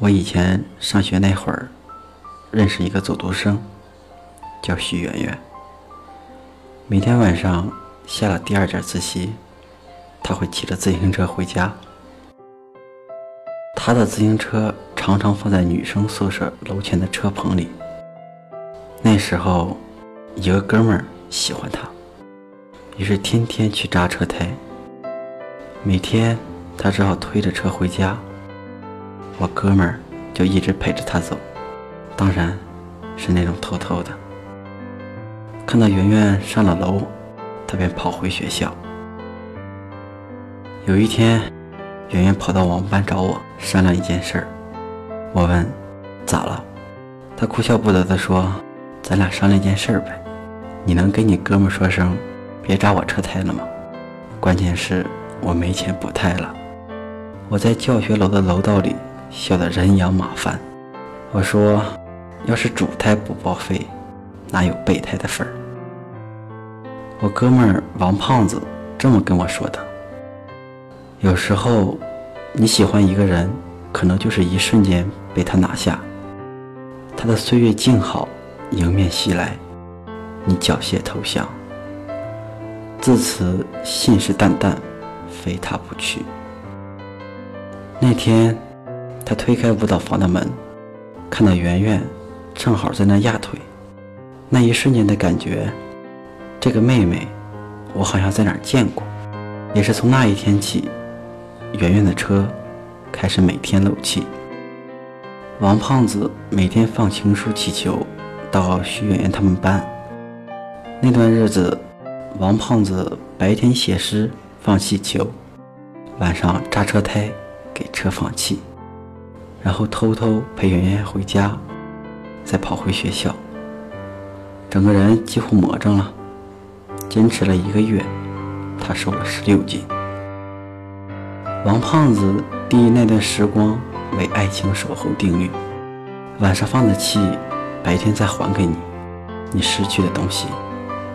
我以前上学那会儿，认识一个走读生，叫徐媛媛。每天晚上下了第二节自习，他会骑着自行车回家。他的自行车常常放在女生宿舍楼前的车棚里。那时候，一个哥们儿喜欢他，于是天天去扎车胎。每天他只好推着车回家。我哥们儿就一直陪着他走，当然是那种偷偷的。看到圆圆上了楼，他便跑回学校。有一天，圆圆跑到我们班找我商量一件事儿。我问：“咋了？”他哭笑不得地说：“咱俩商量件事儿呗，你能跟你哥们说声别扎我车胎了吗？关键是我没钱补胎了。我在教学楼的楼道里。”笑得人仰马翻。我说：“要是主胎不报废，哪有备胎的份儿？”我哥们儿王胖子这么跟我说的。有时候，你喜欢一个人，可能就是一瞬间被他拿下。他的岁月静好迎面袭来，你缴械投降。自此信誓旦旦，非他不娶。那天。他推开舞蹈房的门，看到圆圆正好在那压腿，那一瞬间的感觉，这个妹妹，我好像在哪儿见过。也是从那一天起，圆圆的车开始每天漏气。王胖子每天放情书气球到徐圆圆他们班。那段日子，王胖子白天写诗放气球，晚上扎车胎给车放气。然后偷偷陪圆圆回家，再跑回学校。整个人几乎魔怔了。坚持了一个月，他瘦了十六斤。王胖子定义那段时光为爱情守候定律：晚上放的气，白天再还给你，你失去的东西，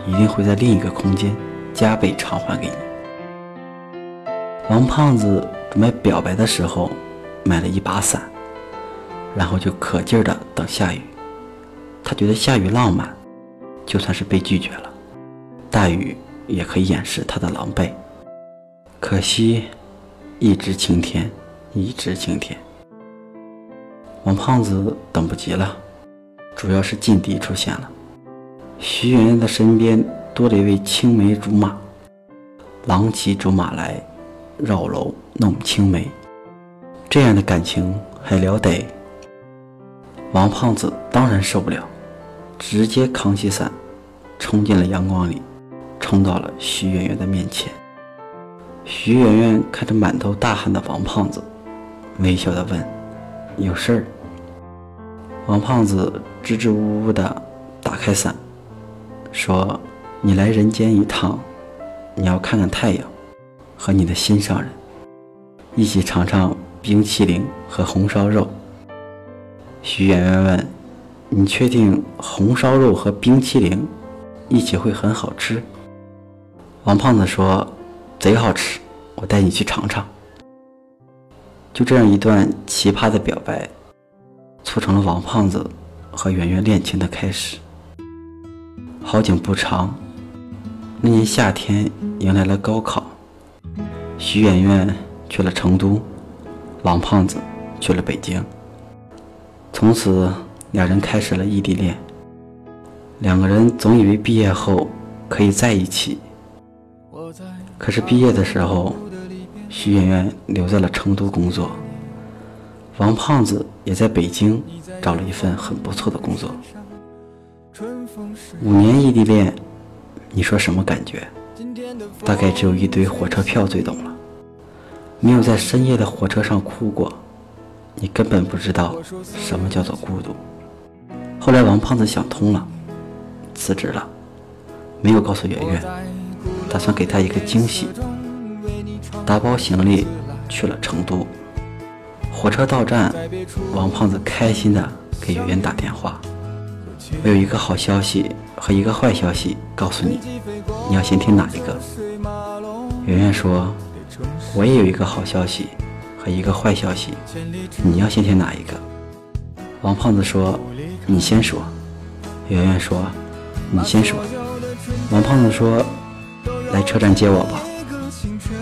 一定会在另一个空间加倍偿还给你。王胖子准备表白的时候，买了一把伞。然后就可劲儿的等下雨，他觉得下雨浪漫，就算是被拒绝了，大雨也可以掩饰他的狼狈。可惜，一直晴天，一直晴天。王胖子等不及了，主要是劲敌出现了。徐媛媛的身边多了一位青梅竹马，郎骑竹马来，绕楼弄青梅，这样的感情还了得？王胖子当然受不了，直接扛起伞，冲进了阳光里，冲到了徐媛媛的面前。徐媛媛看着满头大汗的王胖子，微笑的问：“有事儿？”王胖子支支吾吾的打开伞，说：“你来人间一趟，你要看看太阳，和你的心上人，一起尝尝冰淇淋和红烧肉。”徐媛媛问：“你确定红烧肉和冰淇淋一起会很好吃？”王胖子说：“贼好吃，我带你去尝尝。”就这样一段奇葩的表白，促成了王胖子和圆圆恋情的开始。好景不长，那年夏天迎来了高考，徐媛媛去了成都，王胖子去了北京。从此，两人开始了异地恋。两个人总以为毕业后可以在一起，可是毕业的时候，徐媛媛留在了成都工作，王胖子也在北京找了一份很不错的工作。五年异地恋，你说什么感觉？大概只有一堆火车票最懂了。没有在深夜的火车上哭过。你根本不知道什么叫做孤独。后来王胖子想通了，辞职了，没有告诉圆圆，打算给她一个惊喜。打包行李去了成都。火车到站，王胖子开心的给圆圆打电话：“我有一个好消息和一个坏消息告诉你，你要先听哪一个？”圆圆说：“我也有一个好消息和一个坏消息，你要先听哪一个？王胖子说：“你先说。”圆圆说：“你先说。”王胖子说：“来车站接我吧。”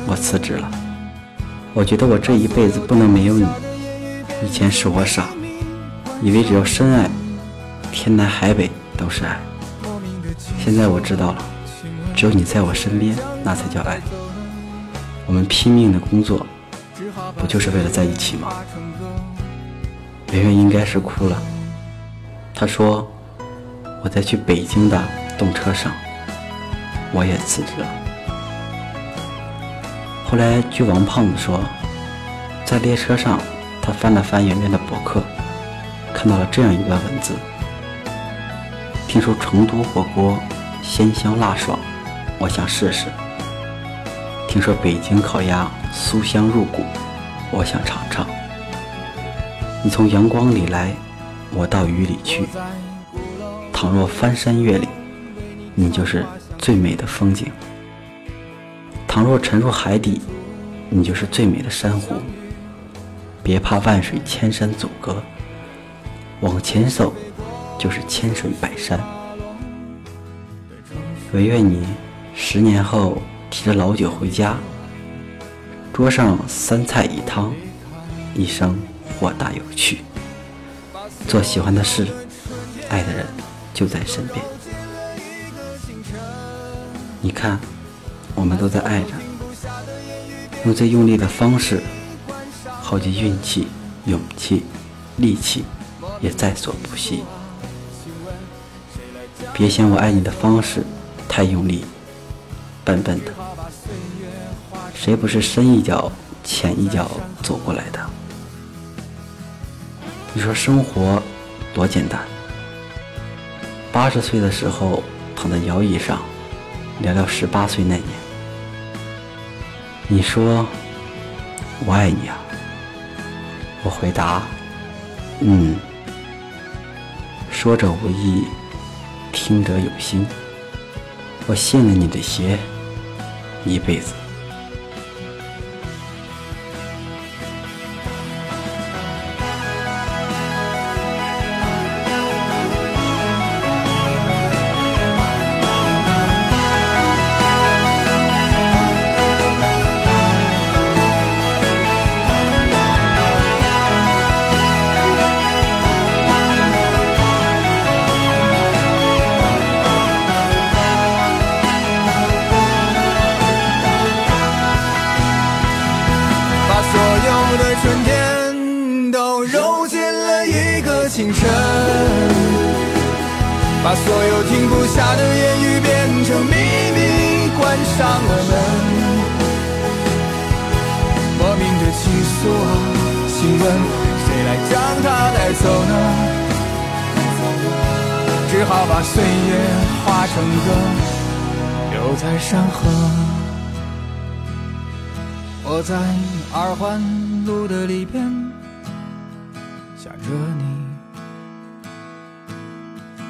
我辞职了。我觉得我这一辈子不能没有你。以前是我傻，以为只要深爱，天南海北都是爱。现在我知道了，只有你在我身边，那才叫爱。我们拼命的工作，不就是为了在一起吗？圆圆应该是哭了。她说：“我在去北京的动车上，我也辞职了。”后来据王胖子说，在列车上，他翻了翻圆圆的博客，看到了这样一段文字：“听说成都火锅鲜香辣爽，我想试试。听说北京烤鸭酥香入骨，我想尝尝。”你从阳光里来，我到雨里去。倘若翻山越岭，你就是最美的风景；倘若沉入海底，你就是最美的珊瑚。别怕万水千山阻隔，往前走就是千水百山。唯愿你十年后提着老酒回家，桌上三菜一汤，一生。豁达有趣，做喜欢的事，爱的人就在身边。你看，我们都在爱着，用最用力的方式，耗尽运气、勇气、力气，也在所不惜。别嫌我爱你的方式太用力，笨笨的。谁不是深一脚浅一脚走过来的？你说生活多简单？八十岁的时候躺在摇椅上聊聊十八岁那年。你说我爱你啊，我回答嗯，说者无意，听者有心。我信了你的邪，一辈子。清晨，把所有停不下的言语变成秘密，关上了门。莫名的情愫啊，请问谁来将它带走呢？只好把岁月化成歌，留在山河。我在二环路的里边想着你。